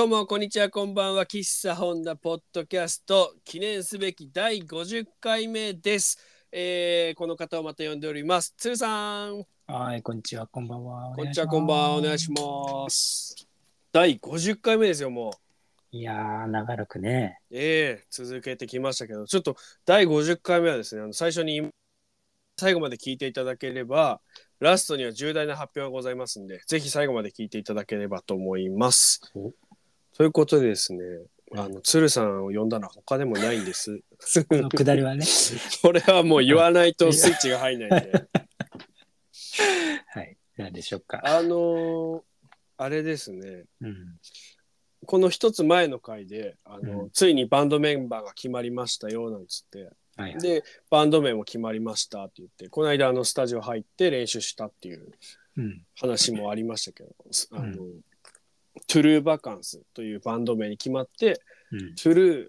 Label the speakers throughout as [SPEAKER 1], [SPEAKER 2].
[SPEAKER 1] どうもこんにちはこんばんは。喫茶ホンダポッドキャスト記念すべき第50回目です、えー、この方をまた呼んでおります。つるさん。
[SPEAKER 2] はい、こんにちは、こんばんは。
[SPEAKER 1] こんにちはこんばんは。お願いします。第50回目ですよもう。
[SPEAKER 2] す。いやー、長らくね。
[SPEAKER 1] ええ続けてきましたけど。ちょっと第50回目はですねあの最初に最後まで聞いていただければラストには重大な発表がございますんでぜひ最後まで聞いていただければと思います
[SPEAKER 2] お
[SPEAKER 1] ということでですねあの鶴さんを呼んだのは他でもないんです
[SPEAKER 2] このくだりはね。
[SPEAKER 1] これはもう言わないとスイッチが入んないんで
[SPEAKER 2] はい、何でしょうか。
[SPEAKER 1] あのーあれですね
[SPEAKER 2] うん。
[SPEAKER 1] この一つ前の回であの、
[SPEAKER 2] うん
[SPEAKER 1] ついにバンドメンバーが決まりましたよなんつって
[SPEAKER 2] はい、はい。
[SPEAKER 1] でバンド名も決まりましたって言ってこの間あのスタジオ入って練習したっていう
[SPEAKER 2] うん。
[SPEAKER 1] 話もありましたけど、あの
[SPEAKER 2] う
[SPEAKER 1] トゥルーバカンスというバンド名に決まって
[SPEAKER 2] うん。
[SPEAKER 1] トゥルー、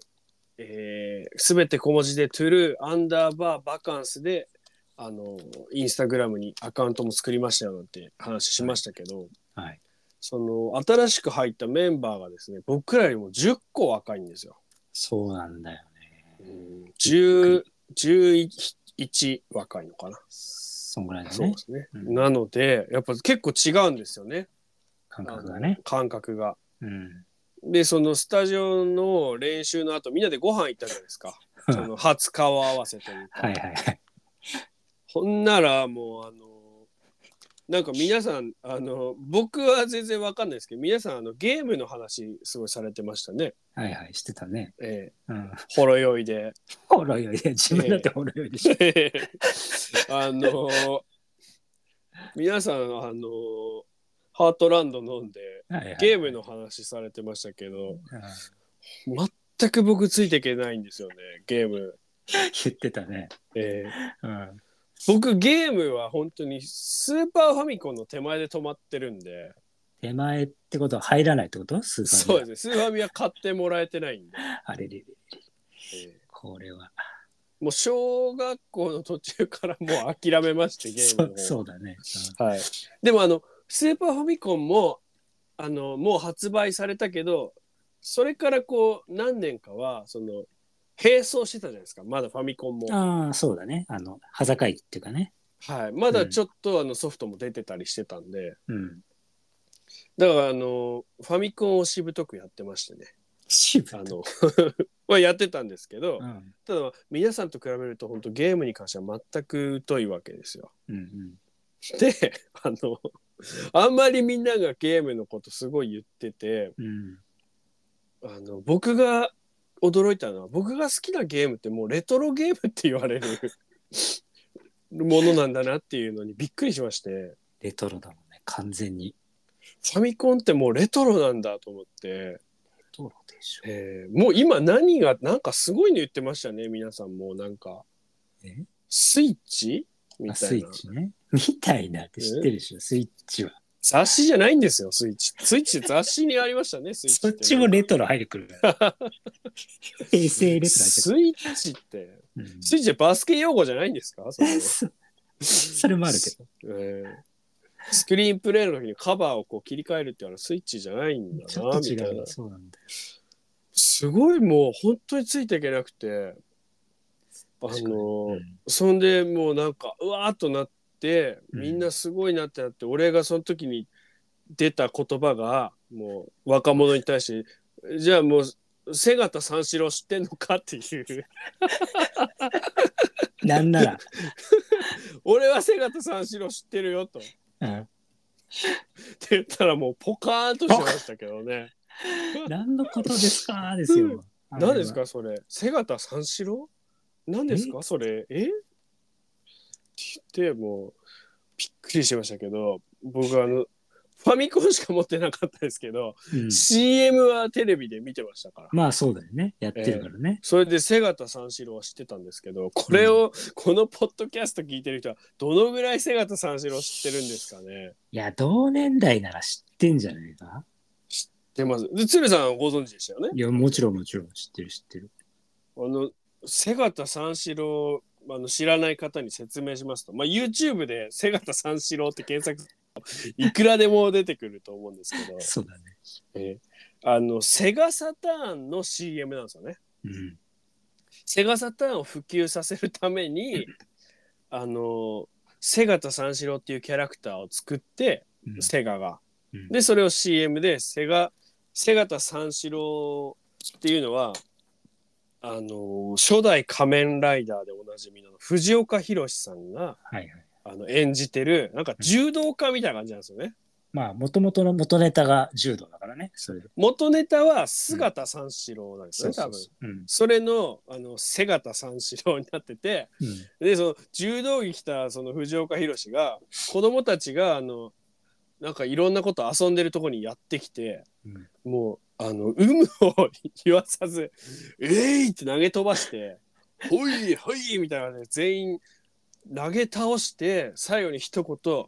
[SPEAKER 1] えー、全て小文字でトゥルーアンダーバーバカンスであのインスタグラムにアカウントも作りましたよなんて話しましたけど、
[SPEAKER 2] はい。
[SPEAKER 1] その新しく入ったメンバーがですね僕らよりも10個若いんですよ。
[SPEAKER 2] そうなんだよね。
[SPEAKER 1] うん10 11若いのかな。
[SPEAKER 2] そんぐらいだね
[SPEAKER 1] そうで。すね。
[SPEAKER 2] うん
[SPEAKER 1] なのでやっぱ結構違うんですよね
[SPEAKER 2] 感覚がね。
[SPEAKER 1] 感覚が。
[SPEAKER 2] うん。
[SPEAKER 1] でそのスタジオの練習の後みんなでご飯行ったじゃないですかその初顔合わせというか。
[SPEAKER 2] はいはいはい。
[SPEAKER 1] ほんならもうあのなんか皆さんあの僕は全然わかんないですけど皆さんあのゲームの話すごいされてましたね。
[SPEAKER 2] はいはい、してたね。
[SPEAKER 1] え
[SPEAKER 2] うん。
[SPEAKER 1] ー、ほろ酔いで。
[SPEAKER 2] ほろ酔いで、自分だってほろ酔いでしょ。
[SPEAKER 1] あの皆さんあのハートランド飲んで
[SPEAKER 2] はいはい
[SPEAKER 1] ゲームの話されてましたけど
[SPEAKER 2] うん
[SPEAKER 1] 全く僕ついていけないんですよねゲーム。
[SPEAKER 2] 言ってたね。
[SPEAKER 1] えー
[SPEAKER 2] うん。
[SPEAKER 1] 僕ゲームは本当にスーパーファミコンの手前で止まってるんで
[SPEAKER 2] 手前ってことは入らないってこと？スーパー
[SPEAKER 1] そう
[SPEAKER 2] で
[SPEAKER 1] ですねスーファミは買ってもらえてないんで、
[SPEAKER 2] あれれれれ。
[SPEAKER 1] えー
[SPEAKER 2] これは。
[SPEAKER 1] もう小学校の途中からもう諦めましてゲー
[SPEAKER 2] そ
[SPEAKER 1] ムの方
[SPEAKER 2] うそうだね。
[SPEAKER 1] はい、でもあのスーパーファミコンもあのもう発売されたけどそれからこう何年かはその並走してたじゃないですかまだファミコンも
[SPEAKER 2] うん、ああ、そうだね。あの、端境っていうかね。
[SPEAKER 1] はい、まだちょっとあのソフトも出てたりしてたんで、
[SPEAKER 2] うん。
[SPEAKER 1] だからあのファミコンをしぶとくやってましてね
[SPEAKER 2] 渋
[SPEAKER 1] あの はやってたんですけど、
[SPEAKER 2] うん。
[SPEAKER 1] ただ皆さんと比べると本当ゲームに関しては全く疎いわけですよ。
[SPEAKER 2] うんうん。
[SPEAKER 1] であのあんまりみんながゲームのことすごい言ってて
[SPEAKER 2] うん。
[SPEAKER 1] あの僕が驚いたのは僕が好きなゲームってもうレトロゲームって言われる ものなんだなっていうのにびっくりしまして
[SPEAKER 2] レトロだもんね、完全に。
[SPEAKER 1] ファミコンってもうレトロなんだと思って、
[SPEAKER 2] レトロでしょ。
[SPEAKER 1] えーもう今何がなんかすごいの言ってましたね皆さんもうなんか
[SPEAKER 2] え？
[SPEAKER 1] スイッチ？みたいな
[SPEAKER 2] ッチね。みたいなって知ってるでしょ、スイッチは。
[SPEAKER 1] 雑誌じゃないんですよスイッチ。スイッチ雑誌にありましたねスイッチ
[SPEAKER 2] そっちもレトロ入ってくる。平成レトロ
[SPEAKER 1] スイッチって。
[SPEAKER 2] る。うん。
[SPEAKER 1] スイッチってバスケ用語じゃないんですか？それ
[SPEAKER 2] そそれもあるけど。
[SPEAKER 1] えー。スクリーンプレイの時にカバーをこう切り替えるっていうのはスイッチじゃないんだなみたいうな。
[SPEAKER 2] そうなんだよ。
[SPEAKER 1] すごいもう本当についていけなくて。あの、
[SPEAKER 2] うん。
[SPEAKER 1] そんでもうなんかうわーっとなって
[SPEAKER 2] うん。
[SPEAKER 1] みんなすごいなってなって、俺がその時に出た言葉がもう若者に対してじゃあもう瀬形三四郎知ってんのかっていう。
[SPEAKER 2] なんなら、
[SPEAKER 1] 俺は瀬形三四郎知ってるよと。って
[SPEAKER 2] うん
[SPEAKER 1] 言ったらもうポカーンとしてましたけどね。
[SPEAKER 2] 何のことですか？ですよ。
[SPEAKER 1] 何ですかそれ？瀬形三四郎？何ですか？それ？え？って言ってもうびっくりしましたけど僕あのファミコンしか持ってなかったですけど、
[SPEAKER 2] うん。
[SPEAKER 1] CM はテレビで見てましたから。
[SPEAKER 2] まあそうだよね。やってるからね。
[SPEAKER 1] それで瀬形三四郎は知ってたんですけどこれを、このポッドキャスト聞いてる人はどのぐらい瀬形三四郎知ってるんですかね。
[SPEAKER 2] いや、同年代なら知ってんじゃないか。
[SPEAKER 1] でまずで鶴さんはご存知でしたよね。
[SPEAKER 2] いや、もちろんもちろん知ってる知ってる。
[SPEAKER 1] あの瀬形三四郎あの知らない方に説明しますと、まあ、YouTube で瀬形三四郎って検索いくらでも出てくると思うんですけど、
[SPEAKER 2] そうだね。
[SPEAKER 1] えーあのセガサターンの CM なんですよね。
[SPEAKER 2] うん。
[SPEAKER 1] セガサターンを普及させるためにあのセガタ三四郎っていうキャラクターを作って
[SPEAKER 2] うん
[SPEAKER 1] セガが。
[SPEAKER 2] うん
[SPEAKER 1] でそれを CM でセガセガタ三四郎っていうのはあの初代仮面ライダーでおなじみの藤岡弘さんが
[SPEAKER 2] はいはい。
[SPEAKER 1] あの演じてるなんか柔道家みたいな感じなんですよね。
[SPEAKER 2] まあ、もともとの元ネタが柔道だからね。それで。
[SPEAKER 1] 元ネタは姿三四郎なんですよね、多分。
[SPEAKER 2] う。うん。
[SPEAKER 1] それのあの瀬形三四郎になってて
[SPEAKER 2] うん。
[SPEAKER 1] でその柔道着着たその藤岡弘が子供たちがあのなんかいろんなこと遊んでるとこにやってきて
[SPEAKER 2] うん
[SPEAKER 1] もうあの有無を言わさず「えい!」って投げ飛ばして「ほいほい!」みたいなね全員投げ倒して最後に一言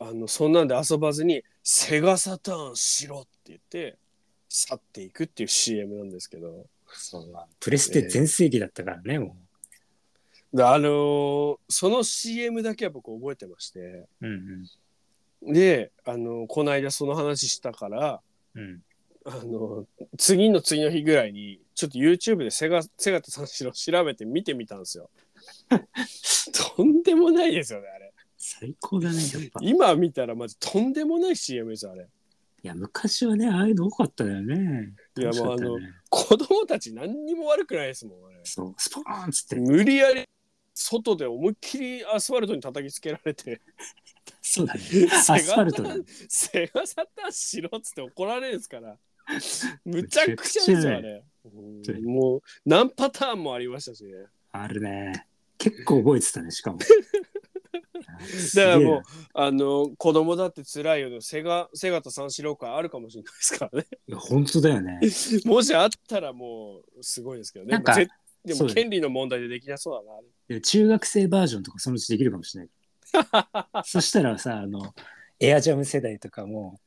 [SPEAKER 1] あのそんなんで遊ばずに「セガサターンしろ」って言って去っていくっていう CM なんですけど。
[SPEAKER 2] そうまあプレステ全盛期だったからね、も
[SPEAKER 1] であのーその CM だけは僕覚えてまして
[SPEAKER 2] う。うん
[SPEAKER 1] で、あのーこの間その話したから、
[SPEAKER 2] うん。うん。
[SPEAKER 1] あのー次の次の日ぐらいにちょっと YouTube でセガセガタ三四郎調べて見てみたんですよ。とんでもないですよねあれ。
[SPEAKER 2] 最高だね、やっぱ。い
[SPEAKER 1] 今見たらマジとんでもない CM ですよあれ。
[SPEAKER 2] や、昔はね、ああいうの多かったよね。
[SPEAKER 1] いや
[SPEAKER 2] 楽しかったよ
[SPEAKER 1] もう
[SPEAKER 2] ね
[SPEAKER 1] 子供たち何にも悪くないですもんあれ。
[SPEAKER 2] そう、スポーンっつって。
[SPEAKER 1] 無理やり外で思いっきりアスファルトに叩きつけられて
[SPEAKER 2] そうだね。
[SPEAKER 1] セガ
[SPEAKER 2] アスファルトだね。
[SPEAKER 1] セガサタンしろっつって怒られるんですから。むちゃくちゃですよ、あれ。もう何パターンもありましたしね。
[SPEAKER 2] あるね。結構覚えてたね、しかも。
[SPEAKER 1] だからもう、あの、子供だって辛いよね。セガ、セガと三四郎会あるかもしれないですからね。
[SPEAKER 2] いや本当だよね。
[SPEAKER 1] もしあったらもう、すごいですけどね。
[SPEAKER 2] なんか
[SPEAKER 1] ぜでも、権利の問題でできなそうだな。
[SPEAKER 2] いや中学生バージョンとかそのうちできるかもしれない。そしたらさ、あの、エアジャム世代とかも、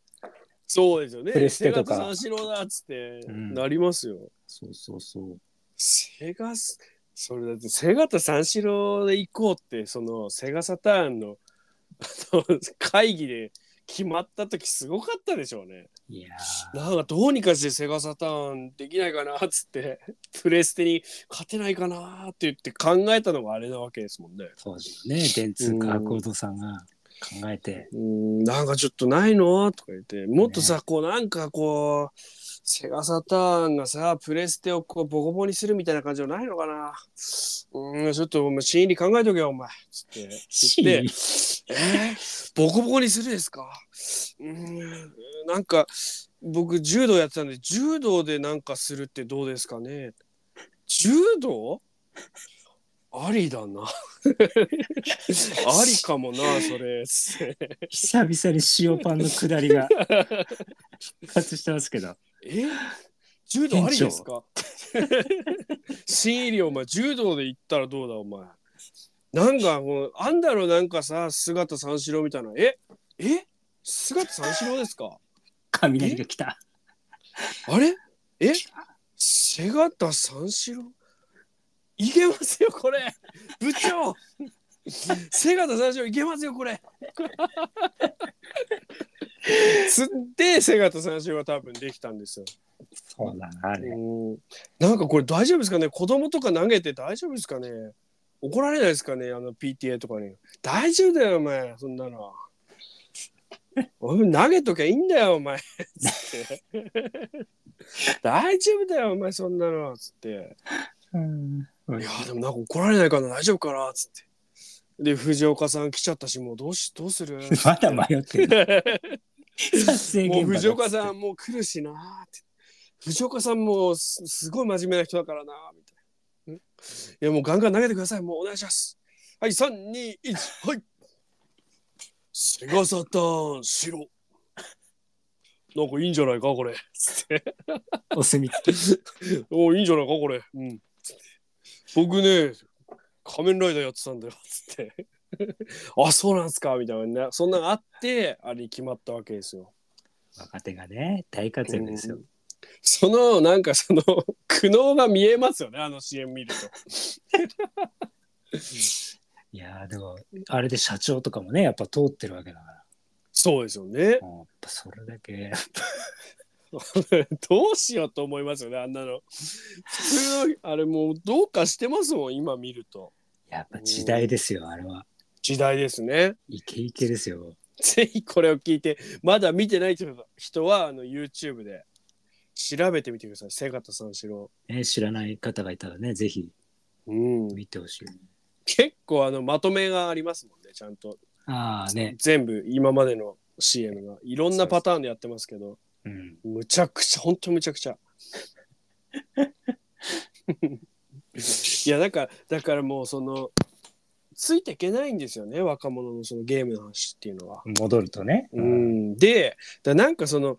[SPEAKER 1] そうですよね。
[SPEAKER 2] プレステとか
[SPEAKER 1] セガと三四郎だっつって、
[SPEAKER 2] うん
[SPEAKER 1] なりますよ。
[SPEAKER 2] そうそうそう。
[SPEAKER 1] セガス、それだってセガと三四郎で行こうって、そのセガサターンの 会議で決まった時すごかったでしょうね。
[SPEAKER 2] いや
[SPEAKER 1] なんかどうにかしてセガサターンできないかなっつって、プレステに勝てないかなって言って考えたのがあれなわけですもんね。
[SPEAKER 2] ー、当時のね、電通カーコードさんが考えて、
[SPEAKER 1] うーん、なんかちょっとないの？とか言って、もっとさ、こうなんかこう、セガサターンがさ、プレステをこうボコボコにするみたいな感じはないのかな？うーん、ちょっとお前心理考えとけよ、お前。つって。
[SPEAKER 2] 心
[SPEAKER 1] 言って。
[SPEAKER 2] 理
[SPEAKER 1] えー、ボコボコにするですか？うーん、なんか、僕、柔道やってたんで、柔道でなんかするってどうですかね？柔道？ありだな。ありかもな、それ。
[SPEAKER 2] 久々に塩パンの下りが復活してますけど。
[SPEAKER 1] え？柔道ありですか？新入りお前柔道で行ったらどうだお前。なんかもうあんだろなんかさ姿三四郎みたいな。え？え？姿三四郎ですか？
[SPEAKER 2] 雷が来た。
[SPEAKER 1] あれ？え？姿三四郎？いけますよこれ。部長。姿三四郎いけますよこれ。つって姿三四郎は多分できたんですよ。
[SPEAKER 2] そうだな、あれ。
[SPEAKER 1] うん。なんかこれ大丈夫ですかね？子供とか投げて大丈夫ですかね？怒られないですかね？あの PTA とかに。大丈夫だよお前。そんなの。お前投げときゃいいんだよお前。大丈夫だよお前そんなの。つって。
[SPEAKER 2] うん
[SPEAKER 1] いやでもなんか怒られないかな大丈夫かなつって。で藤岡さん来ちゃったしもうどうしどうする？
[SPEAKER 2] まだ迷ってる。
[SPEAKER 1] もう藤岡さんもう来るしなーって藤岡さんもすすごい真面目な人だからなーみたいな。ん？いやもうガンガン投げてくださいもうお願いします。はい321はい。セガサターン白。なんかいいんじゃないかこれ。
[SPEAKER 2] お墨付き。
[SPEAKER 1] おいいんじゃないかこれ。うん。僕ね仮面ライダーやってたんだよつって。あそうなんすかみたいなねそんなのあってあれに決まったわけですよ。
[SPEAKER 2] 若手がね、大活躍ですよ。
[SPEAKER 1] そのなんかその 苦悩が見えますよねあの CM 見ると。
[SPEAKER 2] いやーでも、あれで社長とかもね、やっぱ通ってるわけだから。
[SPEAKER 1] そうですよね。
[SPEAKER 2] やっぱそれだけ、
[SPEAKER 1] どうしようと思いますよねあんなの。普通のあれもうどうかしてますもん今見ると。
[SPEAKER 2] やっぱ時代ですよ、あれは。
[SPEAKER 1] 時代ですね。
[SPEAKER 2] イケイケですよ。
[SPEAKER 1] ぜひこれを聞いてまだ見てない人はあの YouTube で調べてみてください。瀬形三四郎。
[SPEAKER 2] ね、知らない方がいたらね、ぜひ。
[SPEAKER 1] うん。
[SPEAKER 2] 見てほしい。
[SPEAKER 1] 結構あのまとめがありますもんねちゃんと。
[SPEAKER 2] ああね。
[SPEAKER 1] 全部今までの CM が。いろんなパターンでやってますけど
[SPEAKER 2] うん。
[SPEAKER 1] むちゃくちゃ本当むちゃくちゃいやだからだからもうそのついていけないんですよね若者のそのゲームの話っていうのは。
[SPEAKER 2] 戻るとね。
[SPEAKER 1] うん、でだなんかその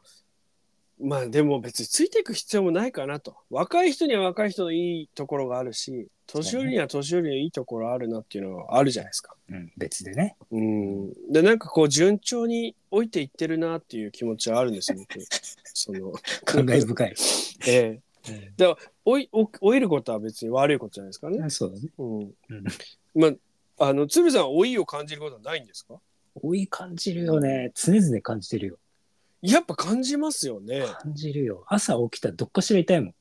[SPEAKER 1] まあでも別についていく必要もないかなと若い人には若い人のいいところがあるし年寄りには年寄りのいいところあるなっていうのはあるじゃないですか。
[SPEAKER 2] うん、別でね。
[SPEAKER 1] うん、でなんかこう順調に置いていってるなっていう気持ちはあるんですよ僕 その
[SPEAKER 2] 感慨深い。
[SPEAKER 1] ええだから老いお老いることは別に悪いことじゃないですかね。
[SPEAKER 2] うんそうだね。
[SPEAKER 1] うん
[SPEAKER 2] うん
[SPEAKER 1] まああの鶴さんは老いを感じることはないんですか？
[SPEAKER 2] 老い感じるよね。常々感じてるよ。
[SPEAKER 1] やっぱ感じますよね。
[SPEAKER 2] 感じるよ。朝起きたらどっかしら痛いもん。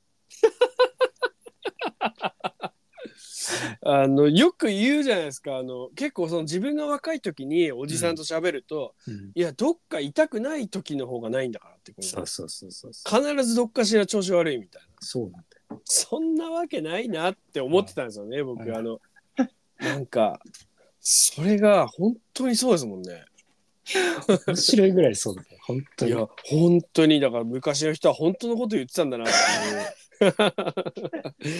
[SPEAKER 1] あのよく言うじゃないですかあの結構その自分が若い時におじさんと喋ると、
[SPEAKER 2] うん、
[SPEAKER 1] いやどっか痛くない時の方がないんだからってこと
[SPEAKER 2] そうそうそうそう。
[SPEAKER 1] 必ずどっかしら調子悪いみたいな
[SPEAKER 2] そうなんだよ。
[SPEAKER 1] そんなわけないなって思ってたんですよね、僕
[SPEAKER 2] うん
[SPEAKER 1] あのなんかそれが本当にそうですもんね
[SPEAKER 2] 面白いぐらいそうだよ。本当に。
[SPEAKER 1] いや本当にだから昔の人は本当のこと言ってたんだなっていう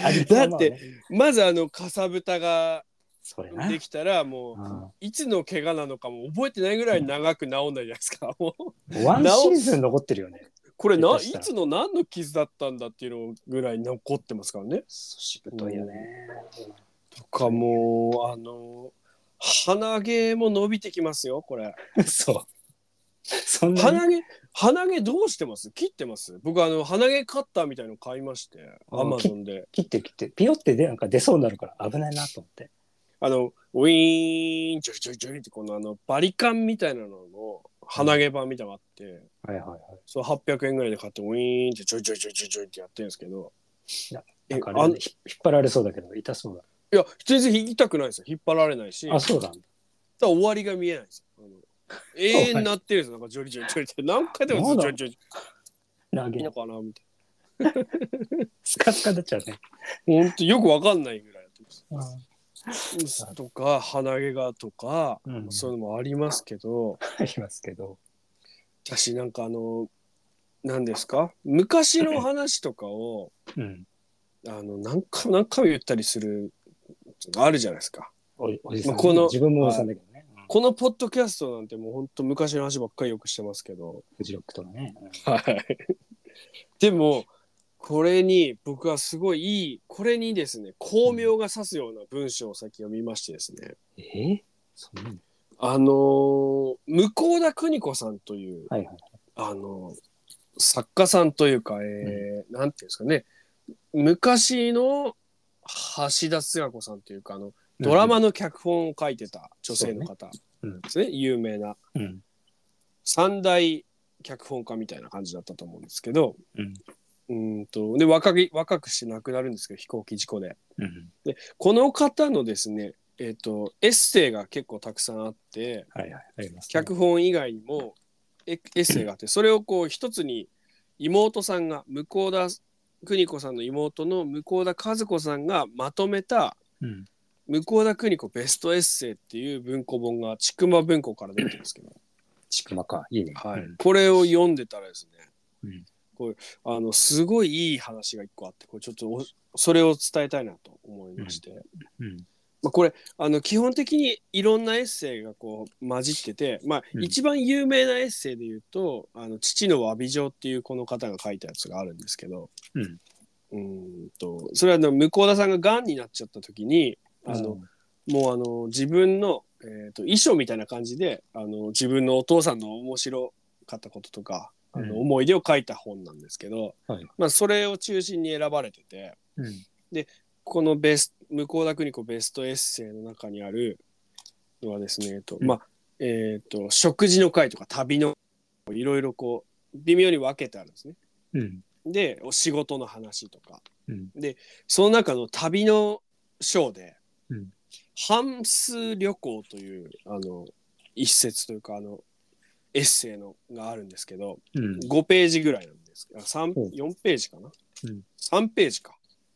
[SPEAKER 2] あり
[SPEAKER 1] だって
[SPEAKER 2] ま
[SPEAKER 1] ずあのかさぶたが
[SPEAKER 2] それな。
[SPEAKER 1] できたらもう
[SPEAKER 2] うん
[SPEAKER 1] いつの怪我なのかも覚えてないぐらい長く治んないじゃないですか。もう
[SPEAKER 2] ワンシーズン残ってるよね。
[SPEAKER 1] これな
[SPEAKER 2] 下手したら
[SPEAKER 1] いつの何の傷だったんだっていうのぐらい残ってますからね。
[SPEAKER 2] しぶといよね。
[SPEAKER 1] とかもうあの鼻毛も伸びてきますよこれ。
[SPEAKER 2] そう。そんなに？
[SPEAKER 1] 鼻毛鼻毛どうしてます？切ってます？僕あの鼻毛カッターみたいの買いまして
[SPEAKER 2] あ
[SPEAKER 1] アマゾンで。
[SPEAKER 2] 切って切って、ピヨってでなんか出そうになるから危ないなと思って。
[SPEAKER 1] あのウィーンちょいちょいちょいってこのあのバリカンみたいなのの鼻毛版みたいなのがあって。
[SPEAKER 2] はいはいはい。
[SPEAKER 1] そう800円ぐらいで買ってウィーンってちょいちょいちょいちょいちょいってやってるんですけどえ
[SPEAKER 2] なんかあれ
[SPEAKER 1] あ
[SPEAKER 2] 引っ張られそうだけど、痛そうだ。
[SPEAKER 1] いや全然引きたくないですよ。引っ張られないし。
[SPEAKER 2] あ、そうなんだ。
[SPEAKER 1] ただ終わりが見えないんですよ。あの永遠になってるんですよ。なんかジョリジョリジョリって何回でもジョリジョリジ
[SPEAKER 2] 投げ
[SPEAKER 1] ョリいいのかなみたい
[SPEAKER 2] スカスカになっちゃうね。
[SPEAKER 1] な本当よくわかんないぐらいやってます。
[SPEAKER 2] あ
[SPEAKER 1] とか鼻毛がとか、
[SPEAKER 2] うん。
[SPEAKER 1] そういうのもありますけど。
[SPEAKER 2] りますけど。
[SPEAKER 1] 私なんかあの何ですか？昔の話とかを
[SPEAKER 2] うん。
[SPEAKER 1] あの何回も何回も言ったりするのがあるじゃないですか。
[SPEAKER 2] おおじさん、
[SPEAKER 1] まあこの
[SPEAKER 2] 自分もおじさんだけどね。うん。
[SPEAKER 1] このポッドキャストなんてもう本当昔の話ばっかりよくしてますけど、
[SPEAKER 2] フジロックとかね。
[SPEAKER 1] はい。でもこれに僕はすごいいいこれにですね巧妙が指すような文章をさっき読みましてですね、
[SPEAKER 2] えー、そんなの？
[SPEAKER 1] あのー向田邦子さんという
[SPEAKER 2] はいはい。
[SPEAKER 1] あのー作家さんというか、えーなんていうんですかね。昔の橋田壽賀子さんというかあのドラマの脚本を書いてた女性の方
[SPEAKER 2] うん
[SPEAKER 1] ですね有名な
[SPEAKER 2] うん。
[SPEAKER 1] 三大脚本家みたいな感じだったと思うんですけど
[SPEAKER 2] うん。
[SPEAKER 1] とで若く若くして亡くなるんですけど飛行機事故で
[SPEAKER 2] うん。
[SPEAKER 1] この方のですねえっ、とエッセイが結構たくさんあって
[SPEAKER 2] はいはい。あります、ね。
[SPEAKER 1] 脚本以外にもエエッセイがあってそれをこう一つに妹さんが向田邦子さんの妹の向田和子さんがまとめた
[SPEAKER 2] うん。
[SPEAKER 1] 向田邦子ベストエッセイっていう文庫本が千曲文庫から出てるんですけど、
[SPEAKER 2] ちくまか。いいね。
[SPEAKER 1] はい
[SPEAKER 2] うん
[SPEAKER 1] これを読んでたらですね、
[SPEAKER 2] うん
[SPEAKER 1] こうあのすごいいい話が一個あってこれちょっとおそれを伝えたいなと思いまして、
[SPEAKER 2] うん。
[SPEAKER 1] まあ、これあの基本的にいろんなエッセイがこう混じってて、まあ
[SPEAKER 2] うん。
[SPEAKER 1] 一番有名なエッセイで言うと「あの父の詫び状」っていうこの方が書いたやつがあるんですけど、
[SPEAKER 2] うん。
[SPEAKER 1] うーんとそれはあの向田さんががんになっちゃった時にあの、もうあの自分の、えー、と遺書みたいな感じであの自分のお父さんの面白かったこととかあの、
[SPEAKER 2] うん。
[SPEAKER 1] 思い出を書いた本なんですけど、
[SPEAKER 2] はい。
[SPEAKER 1] まあ、それを中心に選ばれてて
[SPEAKER 2] うん。
[SPEAKER 1] このベス向田邦子ベストエッセイの中にあるのはですね、えっと
[SPEAKER 2] うん。
[SPEAKER 1] まあえっと食事の会とか旅のいろいろこう微妙に分けてあるんですね。
[SPEAKER 2] うん。
[SPEAKER 1] でお仕事の話とか。
[SPEAKER 2] うん。
[SPEAKER 1] その中の旅の章で、
[SPEAKER 2] うん。
[SPEAKER 1] 半数旅行というあの一節というかあのエッセイのがあるんですけど
[SPEAKER 2] うん。
[SPEAKER 1] 5ページぐらいなんです。あ三
[SPEAKER 2] ほう。
[SPEAKER 1] 4ページかな、
[SPEAKER 2] うん。
[SPEAKER 1] 3ページか。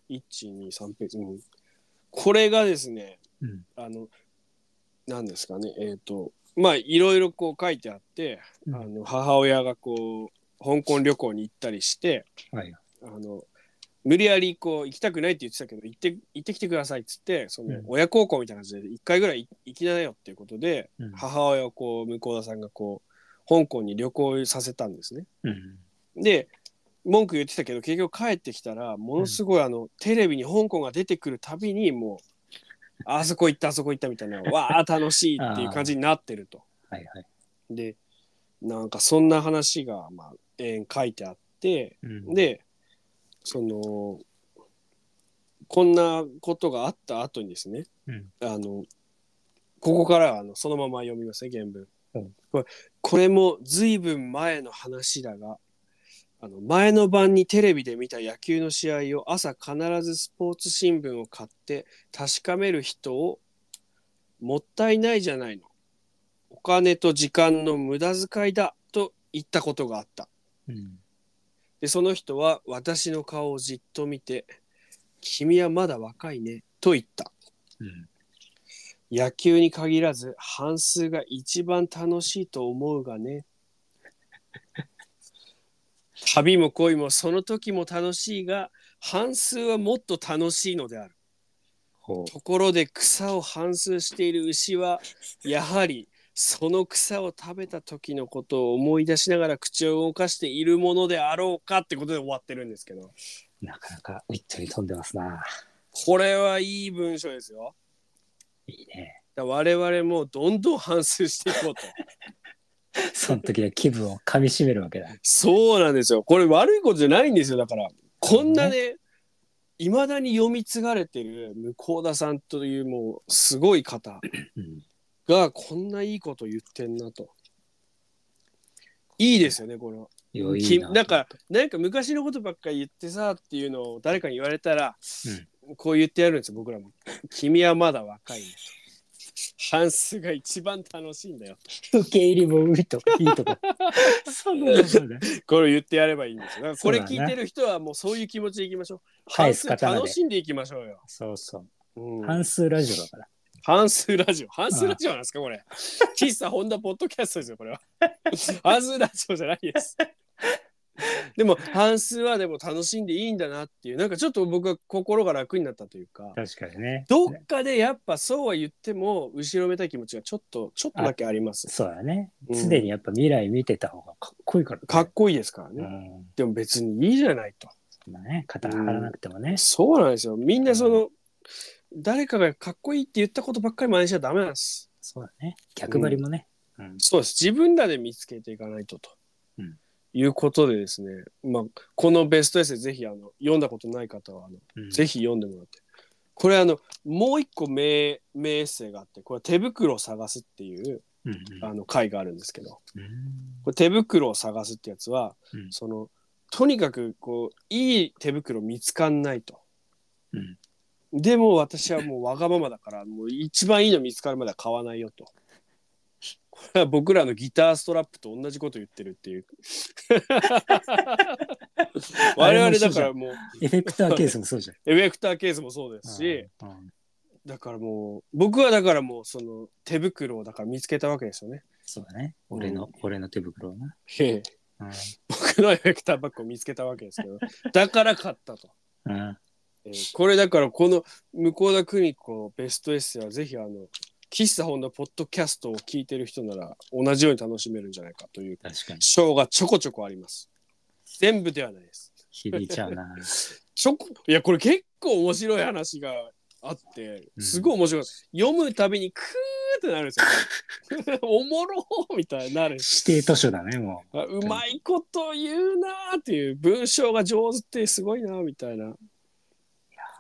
[SPEAKER 1] 123ページ、うん、これがですね
[SPEAKER 2] うん。
[SPEAKER 1] あの何ですかねえっ、とまあいろいろこう書いてあって、
[SPEAKER 2] うん
[SPEAKER 1] あの母親がこう香港旅行に行ったりして
[SPEAKER 2] はい。
[SPEAKER 1] あの無理やりこう行きたくないって言ってたけど行って行ってきてくださいっつってその
[SPEAKER 2] うん
[SPEAKER 1] 親孝行みたいな感じで1回ぐらい行きなよっていうことで、
[SPEAKER 2] うん
[SPEAKER 1] 母親をこう向田さんがこう香港に旅行させたんですね。
[SPEAKER 2] うん。
[SPEAKER 1] で文句言ってたけど結局帰ってきたらものすごいあの、テレビに香港が出てくるたびにもうあそこ行ったあそこ行ったみたいなわあ楽しいっていう感じになってると。
[SPEAKER 2] はいはい。
[SPEAKER 1] でなんかそんな話がまあえー書いてあって
[SPEAKER 2] うん、
[SPEAKER 1] でそのこんなことがあった後にですね、
[SPEAKER 2] うん。
[SPEAKER 1] あのここからはあのそのまま読みますね原文、
[SPEAKER 2] うん。
[SPEAKER 1] これこれも随分前の話だがあの前の晩にテレビで見た野球の試合を朝必ずスポーツ新聞を買って確かめる人をもったいないじゃないのお金と時間の無駄遣いだと言ったことがあった
[SPEAKER 2] うん。
[SPEAKER 1] でその人は私の顔をじっと見て「君はまだ若いね」と言った
[SPEAKER 2] うん。
[SPEAKER 1] 野球に限らず半数が一番楽しいと思うがね旅も恋もその時も楽しいが半数はもっと楽しいのである
[SPEAKER 2] ほ
[SPEAKER 1] ところで草を反数している牛はやはりその草を食べた時のことを思い出しながら口を動かしているものであろうかってことで終わってるんですけど
[SPEAKER 2] う。なかなかウィットに飛んでますな。
[SPEAKER 1] これはいい文章ですよ。
[SPEAKER 2] いいね。
[SPEAKER 1] 我々もどんどん反数していこうと。
[SPEAKER 2] その時の気分をかみしめるわけだ。
[SPEAKER 1] そうなんですよ。これ悪いことじゃないんですよ。だからこんなねいまだに読み継がれてる向田さんというもうすごい方
[SPEAKER 2] うん。
[SPEAKER 1] がこんないいこと言ってんなと。いいですよねこれは。
[SPEAKER 2] よいいな。
[SPEAKER 1] きなんかなんか昔のことばっかり言ってさっていうのを誰かに言われたら、こう言ってやるんですよ僕らも。君はまだ若いね。半数が一番楽しいんだよ。
[SPEAKER 2] 受け入れもいいとかいいとか。そんなことね。
[SPEAKER 1] これを言ってやればいいんですよ。だからこれ聞いてる人はもうそういう気持ちでいきましょう。
[SPEAKER 2] 返
[SPEAKER 1] 半数
[SPEAKER 2] す刀で
[SPEAKER 1] 楽しんでいきましょうよ。
[SPEAKER 2] そうそう。
[SPEAKER 1] うん
[SPEAKER 2] 半数ラジオだから。
[SPEAKER 1] 半数ラジオ。半数ラジオなんですかこれ。喫茶ホンダポッドキャストですよこれは。半数ラジオじゃないです。でも半数はでも楽しんでいいんだなっていうなんかちょっと僕は心が楽になったというか
[SPEAKER 2] 確かにね。
[SPEAKER 1] どっかでやっぱそうは言っても後ろめたい気持ちがちょっとちょっとだけあります
[SPEAKER 2] そうだね。
[SPEAKER 1] うん
[SPEAKER 2] 常にやっぱ未来見てた方がかっこいいから、ね。
[SPEAKER 1] かっこいいですからね、
[SPEAKER 2] うん。
[SPEAKER 1] でも別にいいじゃないと
[SPEAKER 2] まあね、肩張らなくてもね。
[SPEAKER 1] そうなんですよみんなその、誰かがかっこいいって言ったことばっかり真似しちゃダメなんです
[SPEAKER 2] そうだね。逆張りもね。うん。
[SPEAKER 1] そうです自分らで見つけていかないとと、
[SPEAKER 2] うん
[SPEAKER 1] いうことでですね、まあ、このベストエッセイぜひあの読んだことない方はあの、
[SPEAKER 2] うん。
[SPEAKER 1] ぜひ読んでもらって。これあのもう一個名名エッセイがあってこれ手袋を探すっていう
[SPEAKER 2] うんうん。
[SPEAKER 1] あの回があるんですけど。
[SPEAKER 2] うん。
[SPEAKER 1] これ手袋を探すってやつは、
[SPEAKER 2] うん。
[SPEAKER 1] そのとにかくこういい手袋見つかんないと。
[SPEAKER 2] うん。
[SPEAKER 1] でも私はもうわがままだからもう一番いいの見つかるまでは買わないよと。これは僕らのギターストラップと同じこと言ってるっていう。我々だからもう
[SPEAKER 2] エフェクターケースもそうじゃん。
[SPEAKER 1] エフェクターケースもそうですし、
[SPEAKER 2] うん
[SPEAKER 1] だからもう僕はだからもうその手袋をだから見つけたわけですよね。
[SPEAKER 2] そうだね。俺の、俺の手袋をな。
[SPEAKER 1] へえ
[SPEAKER 2] うん
[SPEAKER 1] 僕のエフェクターバッグを見つけたわけですけどだから買ったと。
[SPEAKER 2] うん。
[SPEAKER 1] えーこれだからこの向田邦子ベストエッセイはぜひあの喫茶本のポッドキャストを聞いてる人なら同じように楽しめるんじゃないかという
[SPEAKER 2] 確かに。
[SPEAKER 1] 章がちょこちょこあります。全部ではないです。
[SPEAKER 2] 響いちゃうな。
[SPEAKER 1] ちょこいやこれ結構面白い話があってすごい面白い、読むたびにクーってなるんですよ、おもろーみたいになる
[SPEAKER 2] 指定図書だね、も
[SPEAKER 1] あうまいこと言うなーっていう文章が上手ってすごいなーみたいな
[SPEAKER 2] う。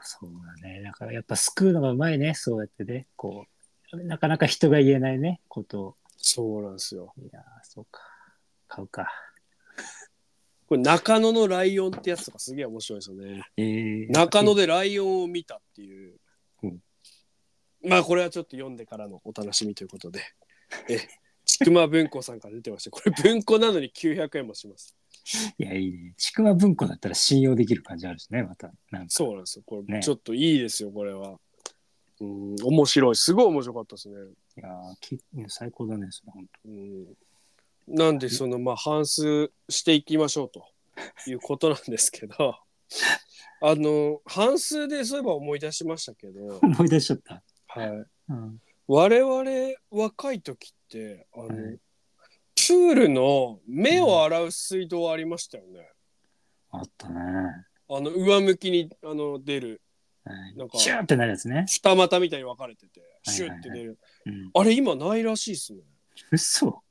[SPEAKER 2] そうだね。だからやっぱ救うのがうまいね、そうやってね。こう、なかなか人が言えないね、ことを。
[SPEAKER 1] そうなんですよ
[SPEAKER 2] いやー、そうか。買うか。
[SPEAKER 1] これ中野のライオンってやつとかすげえ面白いですよね。
[SPEAKER 2] えー、
[SPEAKER 1] 中野でライオンを見たっていう。
[SPEAKER 2] うん
[SPEAKER 1] まあこれはちょっと読んでからのお楽しみということで。え、ちくま文庫さんから出てました。これ文庫なのに900円もします。
[SPEAKER 2] いや、いいね。ちくわ文庫だったら信用できる感じあるしね、また。なんか
[SPEAKER 1] そうなんですよ。これ
[SPEAKER 2] ね
[SPEAKER 1] ちょっといいですよ、これは。うん、面白い。すごい面白かったですね。
[SPEAKER 2] いやーき最高だね、それ本
[SPEAKER 1] うん、なんでそのまあ反数していきましょうと いうことなんですけどあの反数でそういえば思い出しましたけど、
[SPEAKER 2] 当。思い出しちゃった。
[SPEAKER 1] はい、
[SPEAKER 2] うん。
[SPEAKER 1] 我々若い時ってあの、
[SPEAKER 2] はい
[SPEAKER 1] プールの目を洗う水道ありましたよね。
[SPEAKER 2] あったね。
[SPEAKER 1] あの上向きにあの出る
[SPEAKER 2] はい
[SPEAKER 1] なんか
[SPEAKER 2] シューってなるやつね。
[SPEAKER 1] 二股みたいに分かれてて
[SPEAKER 2] はい
[SPEAKER 1] シュッて出る、
[SPEAKER 2] うん。
[SPEAKER 1] あれ今ないらしいっすね。
[SPEAKER 2] 嘘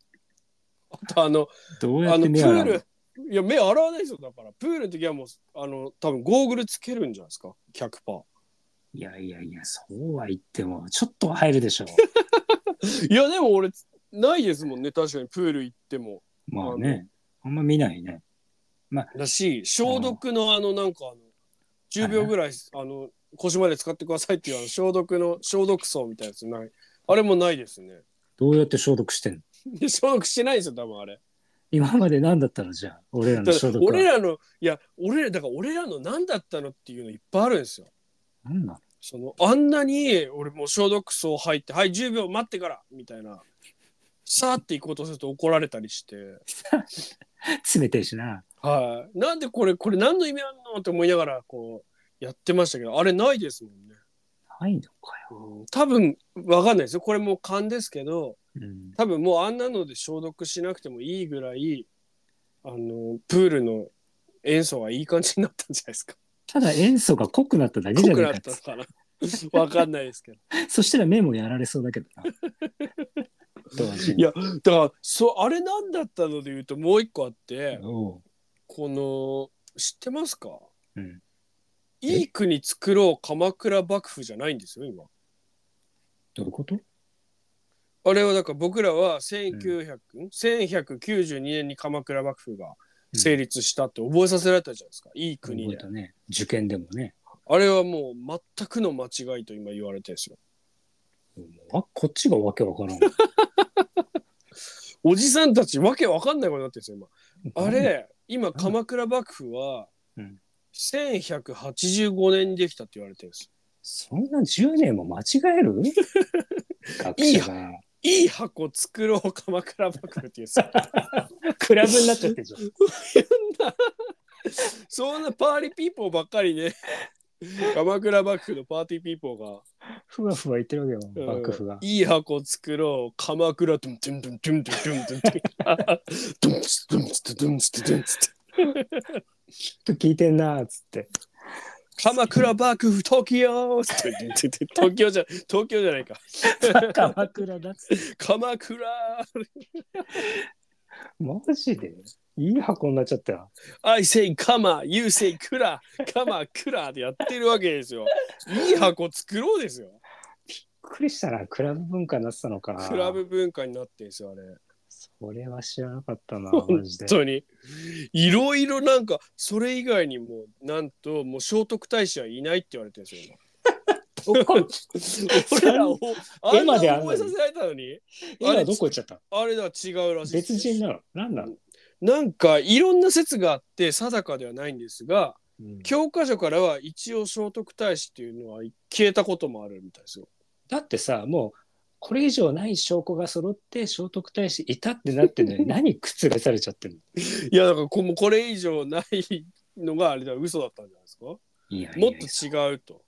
[SPEAKER 1] あとあの
[SPEAKER 2] どうやっ
[SPEAKER 1] あのプ
[SPEAKER 2] て目洗うの？
[SPEAKER 1] ールいや目洗わないですよだからプールの時はもうあの多分ゴーグルつけるんじゃないですか？100%
[SPEAKER 2] いやいやいや、そうは言っても、ちょっとは入るでしょ
[SPEAKER 1] いやでも俺ないですもんね確かにプール行っても
[SPEAKER 2] う。まあね。あんま見ないね。
[SPEAKER 1] だし消毒のあのなんかあの10秒ぐらいあの腰まで使ってくださいっていうあの消毒の消毒槽みたいなやつない。あれもないですね。
[SPEAKER 2] どうやって消毒してんの？
[SPEAKER 1] で消毒してないんですよ多分あれ。
[SPEAKER 2] 今まで何だったのじゃあ、俺らの消毒は？
[SPEAKER 1] 俺らのいや俺らだから俺らの何だったのっていうのいっぱいあるんですよ。
[SPEAKER 2] 何なの？
[SPEAKER 1] そのあんなに俺もう消毒槽入って「はい10秒待ってから」みたいな。さーって行こうとすると怒られたりして。
[SPEAKER 2] 冷てえしな。
[SPEAKER 1] はい。なんでこれこれ何の意味あんのって思いながらこうやってましたけどあれないですもんね、
[SPEAKER 2] ないのかよ。
[SPEAKER 1] うん、多分わかんないですよ。これもう勘ですけど
[SPEAKER 2] うん。
[SPEAKER 1] 多分もうあんなので消毒しなくてもいいぐらいあのプールの塩素がいい感じになったんじゃないですか。
[SPEAKER 2] ただ塩素が濃くなっただけじ
[SPEAKER 1] 濃く
[SPEAKER 2] ゃないかっ
[SPEAKER 1] なったのかな。わかんないですけど。
[SPEAKER 2] そしたら目もやられそうだけどな。同時に
[SPEAKER 1] いやだからそうあれなんだったので言うともう一個あって
[SPEAKER 2] おう。
[SPEAKER 1] この知ってますか？
[SPEAKER 2] うん。
[SPEAKER 1] いい国作ろう鎌倉幕府じゃないんですよ今。
[SPEAKER 2] どういうこと？
[SPEAKER 1] あれはだから僕らは1900、1192年に鎌倉幕府が成立したって覚えさせられたじゃないですか、いい国で。
[SPEAKER 2] ね。受験でもね。
[SPEAKER 1] あれはもう全くの間違いと今言われてるんですよ。
[SPEAKER 2] あこっちがわけわからん。
[SPEAKER 1] おじさんたちわけわかんないことになってるんですよ今。あ
[SPEAKER 2] うん
[SPEAKER 1] れ今鎌倉幕府は
[SPEAKER 2] うん
[SPEAKER 1] 1185年にできたって言われてるんです。
[SPEAKER 2] そんな10年も間違える？学者が。
[SPEAKER 1] いい箱作ろう鎌倉幕府っていうさ
[SPEAKER 2] クラブになっちゃってるじゃん。
[SPEAKER 1] そんなパーリーピーポーばっかりね。鎌倉幕府のパーティーピーポーが。
[SPEAKER 2] ふわふわ言ってるわけよ、幕府が。
[SPEAKER 1] うん。いい箱作ろう。鎌倉トゥントゥントゥントゥントゥントゥントゥントゥントゥンツトゥンツトゥンツトゥンツ
[SPEAKER 2] と聞いてんなーっつって。
[SPEAKER 1] 鎌倉幕府東京東京じゃ東京じゃないか
[SPEAKER 2] 鎌倉だっつって。
[SPEAKER 1] 鎌倉
[SPEAKER 2] マジで？いい箱になっちゃったよ。
[SPEAKER 1] I say 鎌 You say クラ鎌倉でやってるわけですよいい箱作ろうですよ
[SPEAKER 2] びっくりしたな、クラブ文化になってたのか。
[SPEAKER 1] クラブ文化になってんですよあれ
[SPEAKER 2] それは知らなかったな、マジで。
[SPEAKER 1] 本。当に。いろいろなんかそれ以外にもなんともう聖徳太子はいないって言われてるんですよ今。俺らをあん覚えさせられたのに。
[SPEAKER 2] 今どこ行っちゃった
[SPEAKER 1] あれだ違うらしい
[SPEAKER 2] 別人なの？何なの、
[SPEAKER 1] なんかいろんな説があって定かではないんですが
[SPEAKER 2] うん。
[SPEAKER 1] 教科書からは一応聖徳太子っていうのは消えたこともあるみたいですよ。
[SPEAKER 2] だってさ、もう、これ以上ない証拠が揃って聖徳太子いたってなってんのに 何覆されちゃってんの？
[SPEAKER 1] いやだからここれ以上ないのがあれだ嘘だったんじゃないですか？
[SPEAKER 2] いや
[SPEAKER 1] もっと違うと。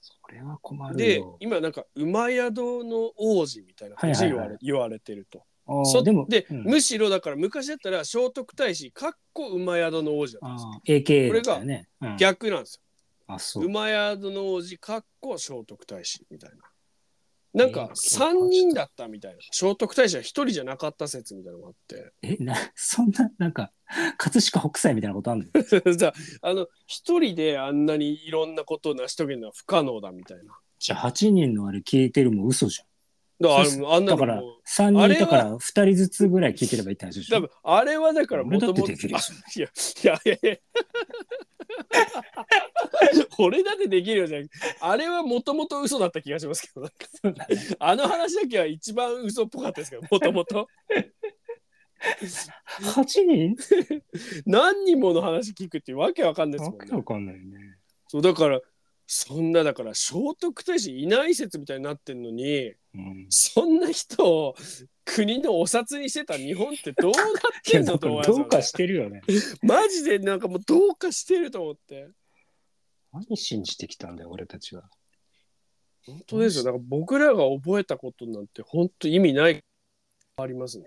[SPEAKER 2] それは困る
[SPEAKER 1] で
[SPEAKER 2] よ。
[SPEAKER 1] 今なんか馬宿の王子みたいな感じで言われ,、言われてると。そ
[SPEAKER 2] でも、
[SPEAKER 1] で、
[SPEAKER 2] うん
[SPEAKER 1] むしろだから昔だったら聖徳太子かっこ馬宿の王子だったんですよ。
[SPEAKER 2] AKA ね。うん
[SPEAKER 1] 逆なんですよ。
[SPEAKER 2] あ、そう。
[SPEAKER 1] 馬宿の王子かっこ聖徳太子みたいな。なんか
[SPEAKER 2] えー
[SPEAKER 1] 3人だったみたいな。聖徳太子は1人じゃなかった説みたいなのがあって。
[SPEAKER 2] え、な、そんな、なんか、葛飾北斎みたいなことあんの？
[SPEAKER 1] じゃああの一人であんなにいろんなことを成し遂げるのは不可能だみたいな。
[SPEAKER 2] じゃあ8人のあれ聞いてるも嘘じ
[SPEAKER 1] だからあんな
[SPEAKER 2] だから
[SPEAKER 1] のもう
[SPEAKER 2] 3人
[SPEAKER 1] あれは
[SPEAKER 2] いたから2人ずつぐらい聞いてればいいって話でしょ？
[SPEAKER 1] 多分あれはだからもともといやいやいや 俺だってできるよじゃん。あれはもともと嘘だった気がしますけど。あの話だけは一番嘘っぽかったですけどもともと。
[SPEAKER 2] 8人？
[SPEAKER 1] 何人もの話聞くっていうわけわかんないです
[SPEAKER 2] わ
[SPEAKER 1] もんね。
[SPEAKER 2] けわかんないよね。
[SPEAKER 1] そうだからそんなだから聖徳太子いない説みたいになってんのに
[SPEAKER 2] うん、
[SPEAKER 1] そんな人を国のお札にしてた日本ってどうなってんのと思いますよ、ね、
[SPEAKER 2] らどうかしてるよね。
[SPEAKER 1] マジでなんかもうどうかしてると思って
[SPEAKER 2] 何信じてきたんだよ、俺たちは。
[SPEAKER 1] 本当ですよだから僕らが覚えたことなんて本当意味ないありますね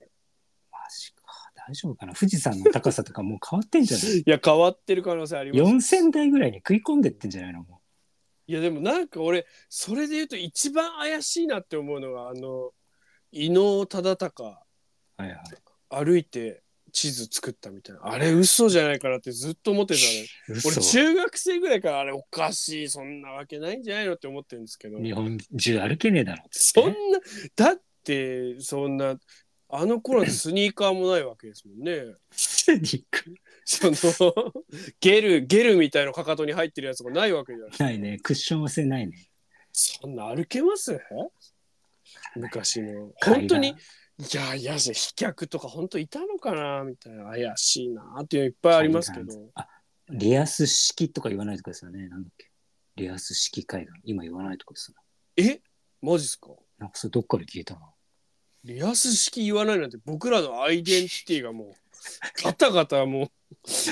[SPEAKER 2] マジか。大丈夫かな富士山の高さとかもう変わってんじゃない？
[SPEAKER 1] いや変わってる可能性あります
[SPEAKER 2] ?4000 台ぐらいに食い込んでってんじゃないのも
[SPEAKER 1] いやでもなんか俺それで言うと一番怪しいなって思うのがあの伊能忠敬
[SPEAKER 2] う。はいはい。
[SPEAKER 1] 歩いて地図作ったみたいな。あれ嘘じゃないかなってずっと思ってたの。
[SPEAKER 2] 嘘。
[SPEAKER 1] 俺中学生ぐらいからあれおかしいそんなわけないんじゃないのって思ってるんですけど。
[SPEAKER 2] 日本中歩けねえだろ。
[SPEAKER 1] そんなだってそんなあの頃はスニーカーもないわけですもんね。
[SPEAKER 2] スニーカー。
[SPEAKER 1] そのゲルゲルみたいなかかとに入ってるやつがないわけじゃない
[SPEAKER 2] ないね。クッション性ないね。
[SPEAKER 1] そんな歩けます？昔の。本当にいやいや飛脚とか本当いたのかなみたいな怪しいなっていうのいっぱいありますけど
[SPEAKER 2] あ、リアス式とか言わないとかですよね。なんだっけ。リアス式海岸。今言わないとかですよ
[SPEAKER 1] え？マジっすか？
[SPEAKER 2] なんかそれどっかで聞いたな。
[SPEAKER 1] リアス式言わないなんて僕らのアイデンティティがもう ガタガタもう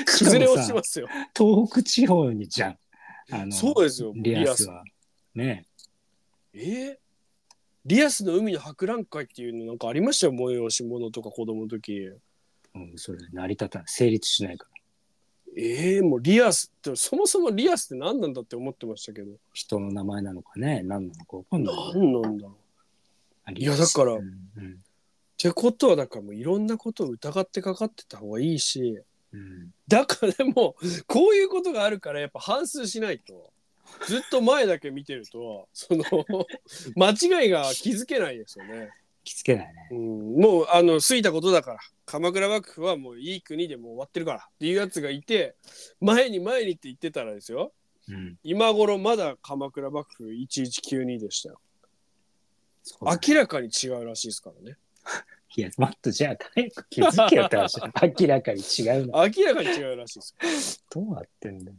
[SPEAKER 1] 崩れ落ちますよ。
[SPEAKER 2] 東北地方にじゃん。あの
[SPEAKER 1] そうですよ
[SPEAKER 2] リアスは。ね
[SPEAKER 1] え？ーリアスの海の博覧会っていうのなんかありましたよ催し物とか子供の時
[SPEAKER 2] うん、それ成り立たない。成立しないから。
[SPEAKER 1] えー、もうリアスってそもそもリアスって何なんだって思ってましたけど
[SPEAKER 2] 人の名前なのかね？何なのかわかんない。
[SPEAKER 1] 何なんだろういやだから
[SPEAKER 2] うんうん
[SPEAKER 1] ってことはだからもういろんなことを疑ってかかってた方がいいし
[SPEAKER 2] うん
[SPEAKER 1] だからでもこういうことがあるからやっぱ反数しないとずっと前だけ見てるとその 間違いが気づけないですよね。
[SPEAKER 2] 気付けないね。
[SPEAKER 1] うん、もうあの過ぎたことだから鎌倉幕府はもういい国でもう終わってるからっていうやつがいて前に前にって言ってたらですよ
[SPEAKER 2] うん。
[SPEAKER 1] 今頃まだ鎌倉幕府1192でしたよ
[SPEAKER 2] ね
[SPEAKER 1] 明らかに違うらしいですからね
[SPEAKER 2] いや、もっとじゃあ早く気づけよって話だ。明らかに違うの。
[SPEAKER 1] 明らかに違うらしいですよ
[SPEAKER 2] どうなってんだよ。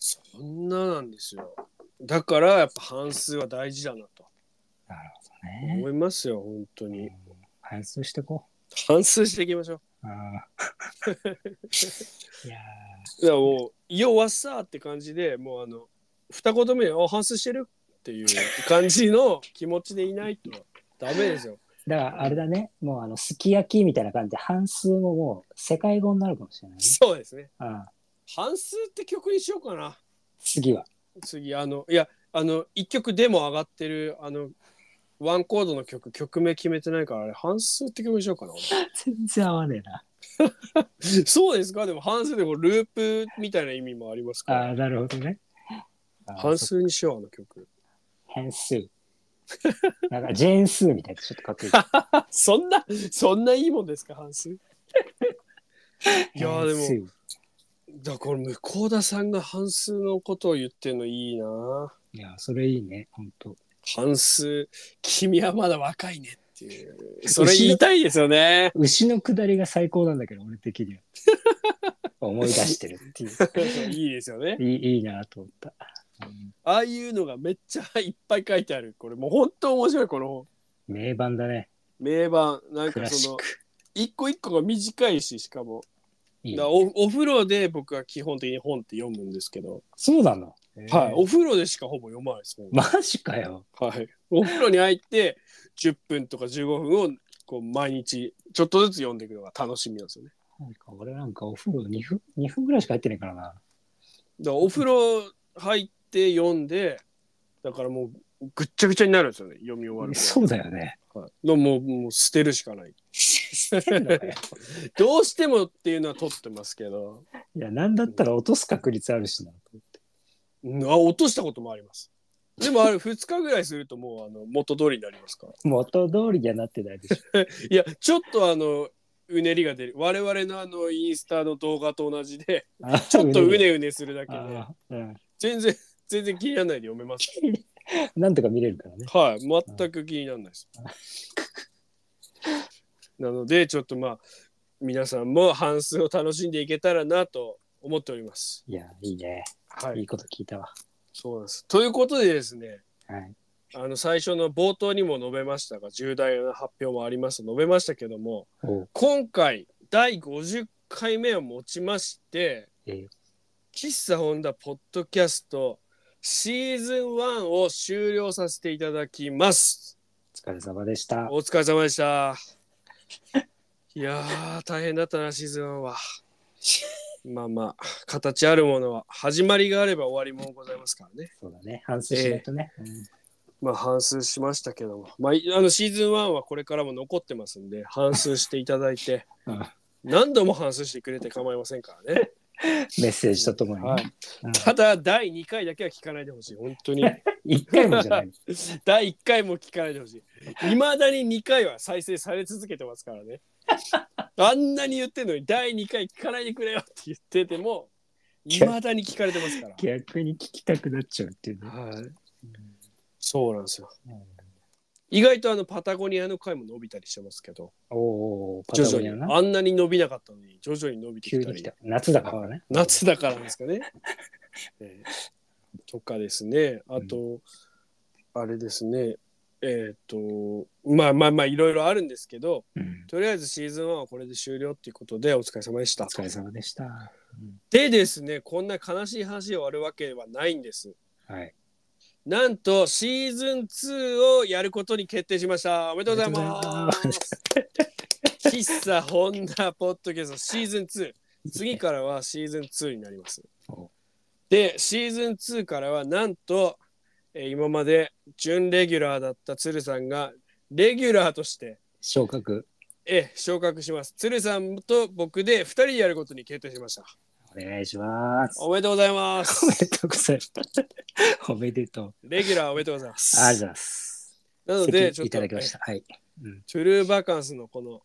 [SPEAKER 1] そんななんですよだからやっぱ半数は大事だなと
[SPEAKER 2] なるほどね。
[SPEAKER 1] 思いますよ本当に
[SPEAKER 2] うん反数してこ
[SPEAKER 1] 反数していきましょう
[SPEAKER 2] う。あー いや
[SPEAKER 1] だからもう「要はさ」って感じでもうあの二言目「あ反数してる?」っていう感じの気持ちでいないとダメですよ。
[SPEAKER 2] ーだからあれだね。もうあの、すき焼きみたいな感じで反数ももう世界語になるかもしれないね。
[SPEAKER 1] そうですね。
[SPEAKER 2] ああ
[SPEAKER 1] 反数って曲にしようかな。
[SPEAKER 2] 次は。
[SPEAKER 1] 次あのいやあの一曲でも上がってるあのワンコードの曲曲名決めてないからあれ反数って曲にしようかな。
[SPEAKER 2] 全然合わねえな。
[SPEAKER 1] そうですか？でも反数でこうループみたいな意味もありますから
[SPEAKER 2] ああ、なるほどね。あー
[SPEAKER 1] 反
[SPEAKER 2] そ
[SPEAKER 1] 数にしようあの曲。
[SPEAKER 2] 変数。なんかジェーン数みたいでちょっとかっこいい。
[SPEAKER 1] そんなそんないいもんですか反数？いやーでもだから向田さんが半数のことを言ってんのいいない
[SPEAKER 2] や、それいいね、本当。
[SPEAKER 1] 半数君はまだ若いねっていう それ言いたいですよね
[SPEAKER 2] 牛の下りが最高なんだけど、俺的には。思い出してるっていう。
[SPEAKER 1] いいですよね
[SPEAKER 2] いいいいなと思った。うん
[SPEAKER 1] ああいうのがめっちゃいっぱい書いてあるこれもう本当面白いこの本
[SPEAKER 2] 名盤だね。
[SPEAKER 1] 名盤なん
[SPEAKER 2] クラ
[SPEAKER 1] かその。一個一個が短いししかも
[SPEAKER 2] いい
[SPEAKER 1] だおお風呂で僕は基本的に本って読むんですけど、
[SPEAKER 2] そうなの、
[SPEAKER 1] はい、
[SPEAKER 2] お
[SPEAKER 1] お風呂でしかほぼ読まないですもん
[SPEAKER 2] マジかよ。
[SPEAKER 1] はい、お風呂に入って10分とか15分をこう毎日ちょっとずつ読んでいくのが楽しみなんですよね。
[SPEAKER 2] なんか俺なんかお風呂2分 ,2 分ぐらいしか入ってないからな。
[SPEAKER 1] だからお風呂入って読んでだからもうぐっちゃぐちゃになるんですよね読み終わる
[SPEAKER 2] そうだよね。
[SPEAKER 1] と、はい、のもうもう捨てるしかない。どうしてもっていうのは取ってますけど、
[SPEAKER 2] いや、なんだったら落とす確率あるしな。
[SPEAKER 1] うん。あ落としたこともあります。でもあれ2日ぐらいするともうあの元通りになりますから。
[SPEAKER 2] 元通りにはなってないでしょ。
[SPEAKER 1] いやちょっとあのうねりが出る。我々のあのインスタの動画と同じでちょっとうねうねするだけで。
[SPEAKER 2] あうん。
[SPEAKER 1] 全然全然気にならないで読めます。
[SPEAKER 2] なんとか見れるからね。
[SPEAKER 1] はい全く気にならないです。なのでちょっとまあ皆さんも半数を楽しんでいけたらなと思っております。
[SPEAKER 2] いや、いいね。
[SPEAKER 1] はいい
[SPEAKER 2] いこと聞いたわ。
[SPEAKER 1] そうです。ということでですね
[SPEAKER 2] はい。
[SPEAKER 1] あの最初の冒頭にも述べましたが重大な発表もありますと述べましたけども今回第50回目をもちまして
[SPEAKER 2] えー
[SPEAKER 1] 喫茶ホンダポッドキャストシーズン1を終了させていただきます。
[SPEAKER 2] お疲れ様でした。
[SPEAKER 1] お疲れ様でした。いやー大変だったなシーズン1は。まあまあ形あるものは始まりがあれば終わりもございますからね。
[SPEAKER 2] そうだね。反省しないとね。
[SPEAKER 1] まあ半数しましたけども、まあ、いあのシーズン1はこれからも残ってますんで半数していただいて。
[SPEAKER 2] うん。
[SPEAKER 1] 何度も半数してくれて構いませんからね、
[SPEAKER 2] メッセージとともにね。
[SPEAKER 1] はい、
[SPEAKER 2] うん。
[SPEAKER 1] ただ第2回だけは聞かないでほしい本当に。
[SPEAKER 2] 一回もじゃない。
[SPEAKER 1] 第1回も聞かないでほしい。いまだに2回は再生され続けてますからね。あんなに言ってんのに第2回聞かないでくれよって言っててもいまだに聞かれてますから。
[SPEAKER 2] 逆に聞きたくなっちゃうっていうね。
[SPEAKER 1] はい。そうなんですよ。
[SPEAKER 2] うん
[SPEAKER 1] 意外とあのパタゴニアの回も伸びたりしてますけど
[SPEAKER 2] おお、パ
[SPEAKER 1] 徐々に
[SPEAKER 2] タゴニアな。
[SPEAKER 1] あんなに伸びなかったのに徐々に伸びてきた
[SPEAKER 2] に来た。夏だからね。
[SPEAKER 1] 夏だからですかね。えーとかですねあと、あれですねえっ、とまあまあまあいろいろあるんですけど
[SPEAKER 2] うん。
[SPEAKER 1] とりあえずシーズン1はこれで終了っていうことでお疲れ様でした
[SPEAKER 2] お。疲れ様でした。うん
[SPEAKER 1] でですねこんな悲しい話で終わるわけではないんです。
[SPEAKER 2] はい。
[SPEAKER 1] なんとシーズン2をやることに決定しました。おめでとうございます。喫茶ホンダポッドキャストシーズン2。次からはシーズン2になります
[SPEAKER 2] お。
[SPEAKER 1] で、シーズン2からはなんと、えー今まで準レギュラーだった鶴さんがレギュラーとして、
[SPEAKER 2] 昇格？
[SPEAKER 1] えー昇格します。鶴さんと僕で2人でやることに決定しました。
[SPEAKER 2] お願いします。
[SPEAKER 1] おめでとうございます
[SPEAKER 2] お。めでとうございます。おめでとう。
[SPEAKER 1] レギュラーおめでとうございます。
[SPEAKER 2] ありがとうございます。
[SPEAKER 1] なので、ちょっと
[SPEAKER 2] ただきました。はい。うん
[SPEAKER 1] トゥルーバカンスのこの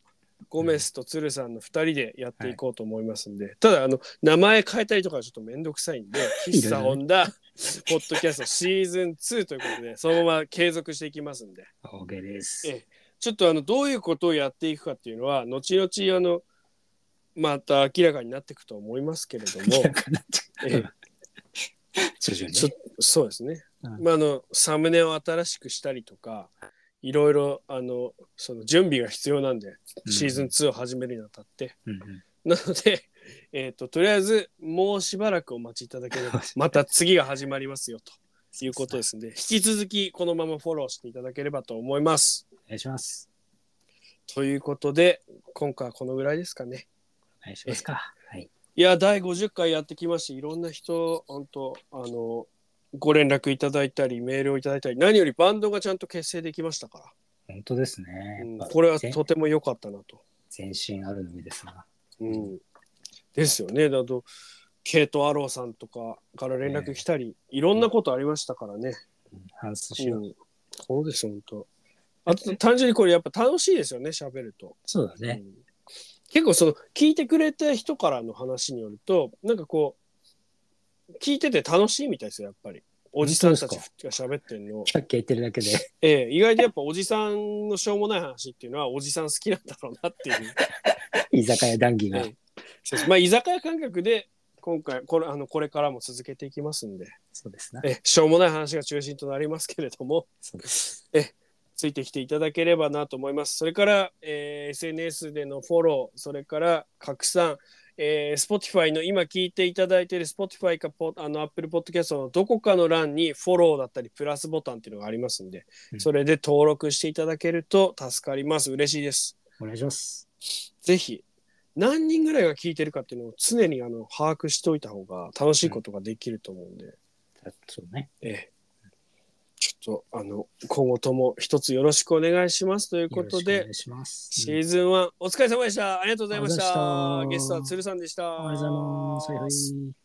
[SPEAKER 1] ゴメスと鶴さんの2人でやっていこうと思いますんで、ただあの名前変えたりとかはちょっとめんどくさいんで喫茶ホンダポッドキャストシーズン2ということでそのまま継続していきますんで
[SPEAKER 2] OK です。
[SPEAKER 1] えちょっとあのどういうことをやっていくかっていうのは後々あのまた明らかになっていくと思いますけれども
[SPEAKER 2] 明らかになっちゃう
[SPEAKER 1] え
[SPEAKER 2] 徐々に
[SPEAKER 1] ちょそうですね、
[SPEAKER 2] うん。
[SPEAKER 1] まあ、あのサムネを新しくしたりとかいろいろあのその準備が必要なんで、シーズン2を始めるにあたって。
[SPEAKER 2] うんうん。
[SPEAKER 1] なので、えー、ととりあえずもうしばらくお待ちいただければ また次が始まりますよと。いうことですんで引き続きこのままフォローしていただければと思います。
[SPEAKER 2] お願いします。
[SPEAKER 1] ということで今回はこのぐらいですかね。
[SPEAKER 2] お願いしますか。はい。
[SPEAKER 1] いや第50回やってきましていろんな人本当あのご連絡いただいたりメールをいただいたり何よりバンドがちゃんと結成できましたから、
[SPEAKER 2] 本当ですね。
[SPEAKER 1] うんこれは
[SPEAKER 2] 前
[SPEAKER 1] とても良かったなと。
[SPEAKER 2] 前進あるのみですな。
[SPEAKER 1] うん、ですよね。だとケイト・アローさんとかから連絡来たり、いろんなことありましたからね。
[SPEAKER 2] うん反数しよう。
[SPEAKER 1] うん、そうですよ本当。あと単純にこれやっぱ楽しいですよね喋ると、
[SPEAKER 2] そうだね。
[SPEAKER 1] うん結構その聞いてくれた人からの話によるとなんかこう聞いてて楽しいみたいですよやっぱり。おじさんたち
[SPEAKER 2] 本
[SPEAKER 1] が喋ってんの、
[SPEAKER 2] キャッキャ言ってるだけで。
[SPEAKER 1] ええ、意外とやっぱおじさんのしょうもない話っていうのはおじさん好きなんだろうなっていう
[SPEAKER 2] 居酒屋談義が。
[SPEAKER 1] ええまあ居酒屋感覚で今回これあのこれからも続けていきますんで
[SPEAKER 2] そうですな。
[SPEAKER 1] えしょうもない話が中心となりますけれども
[SPEAKER 2] そうです。
[SPEAKER 1] ついてきていただければなと思います。それから、えー SNS でのフォローそれから拡散えー、Spotify の今聞いていただいている Spotify かポあの Apple Podcast のどこかの欄にフォローだったりプラスボタンっていうのがありますんで、
[SPEAKER 2] うん。
[SPEAKER 1] それで登録していただけると助かります。嬉しいです。
[SPEAKER 2] お願いします。
[SPEAKER 1] ぜひ何人ぐらいが聞いてるかっていうのを常にあの把握しておいた方が楽しいことができると思うんで、
[SPEAKER 2] そうね。
[SPEAKER 1] ええ、とあの今後とも一つよろしくお願いしますということで。シーズン1お疲れ様でしたありがとうございましたゲストは鶴さんでした
[SPEAKER 2] ありがとうございます。はいはい。